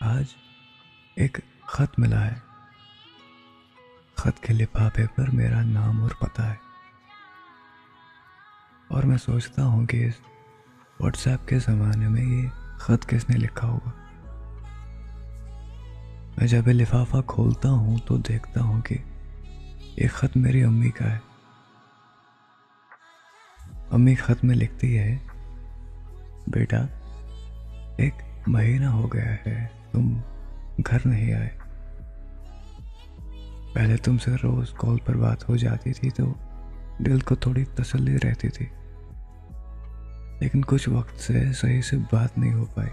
آج ایک خط ملا ہے۔ خط کے لفافے پر میرا نام اور پتہ ہے۔ اور میں سوچتا ہوں کہ اس واٹس ایپ کے زمانے میں یہ خط کس نے لکھا ہوگا۔ میں جب یہ لفافہ کھولتا ہوں تو دیکھتا ہوں کہ یہ خط میری امی کا ہے۔ امی خط میں لکھتی ہے، بیٹا، ایک مہینہ ہو گیا ہے، تم گھر نہیں آئے۔ پہلے تم سے روز کال پر بات ہو جاتی تھی تو دل کو تھوڑی تسلی رہتی تھی۔ لیکن کچھ وقت سے صحیح سے بات نہیں ہو پائی۔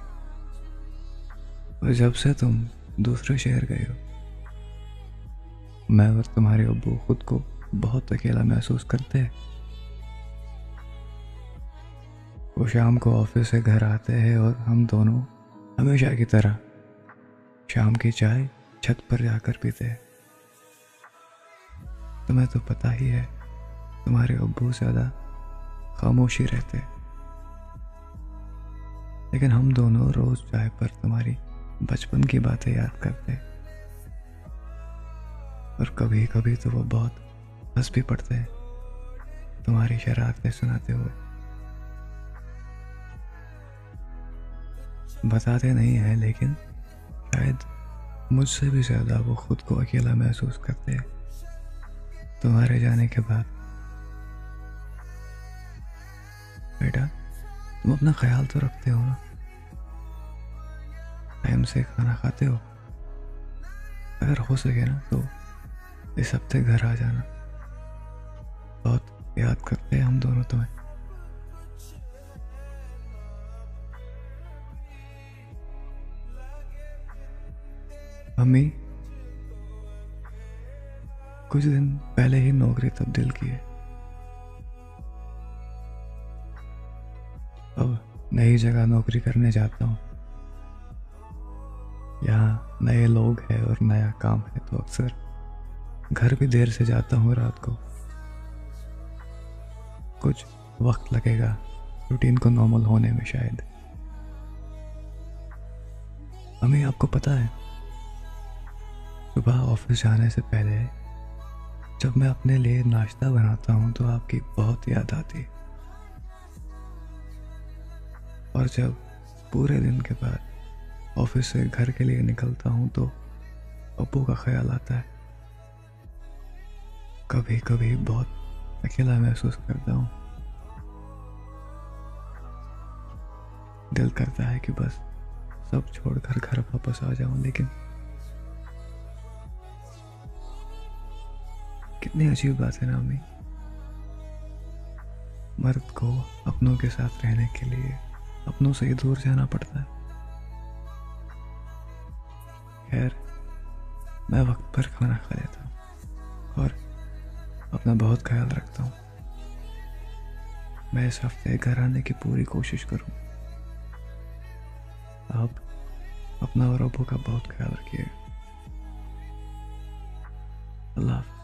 اور جب سے تم دوسرے شہر گئے ہو، میں اور تمہارے ابو خود کو بہت اکیلا محسوس کرتے ہیں۔ وہ شام کو آفس سے گھر آتے ہیں اور ہم دونوں ہمیشہ کی طرح شام کی چائے چھت پر جا کر پیتے ہیں۔ تمہیں تو پتہ ہی ہے، تمہارے ابو زیادہ خاموشی رہتے لیکن ہم دونوں روز چائے پر تمہاری بچپن کی باتیں یاد کرتے اور کبھی کبھی تو وہ بہت ہنس بھی پڑتے ہیں، تمہاری شرارتیں سناتے ہوئے۔ بتاتے نہیں ہیں، لیکن شاید مجھ سے بھی زیادہ وہ خود کو اکیلا محسوس کرتے ہیں۔ تمہارے جانے کے بعد۔ بیٹا، تم اپنا خیال تو رکھتے ہو نا؟ ٹائم سے کھانا کھاتے ہو؟ اگر ہو سکے نا تو اس ہفتے گھر آ جانا۔ بہت یاد کرتے ہیں ہم دونوں تمہیں۔ امی، کچھ دن پہلے ہی نوکری تبدیل کی ہے۔ اب نئی جگہ نوکری کرنے جاتا ہوں۔ یہاں نئے لوگ ہیں اور نیا کام ہے تو اکثر گھر بھی دیر سے جاتا ہوں رات کو۔ کچھ وقت لگے گا، روٹین کو نارمل ہونے میں شاید۔ امی، آپ کو پتا ہے صبح آفس جانے سے پہلے جب میں اپنے لیے ناشتہ بناتا ہوں تو آپ کی بہت یاد آتی اور جب پورے دن کے بعد آفس سے گھر کے لیے نکلتا ہوں تو ابو کا خیال آتا ہے۔ کبھی کبھی بہت اکیلا محسوس کرتا ہوں۔ دل کرتا ہے کہ بس سب چھوڑ کر گھر واپس آ جاؤں، لیکن کتنی عجیب بات ہے نا امی۔ مرد کو اپنوں کے ساتھ رہنے کے لیے اپنوں سے ہی دور جانا پڑتا ہے۔ خیر، میں وقت پر کھانا کھا لیتا ہوں اور اپنا بہت خیال رکھتا ہوں۔ میں اس ہفتے گھر آنے کی پوری کوشش کروں۔ آپ اپنا اور ابو کا بہت خیال رکھیے۔ اللہ حافظ۔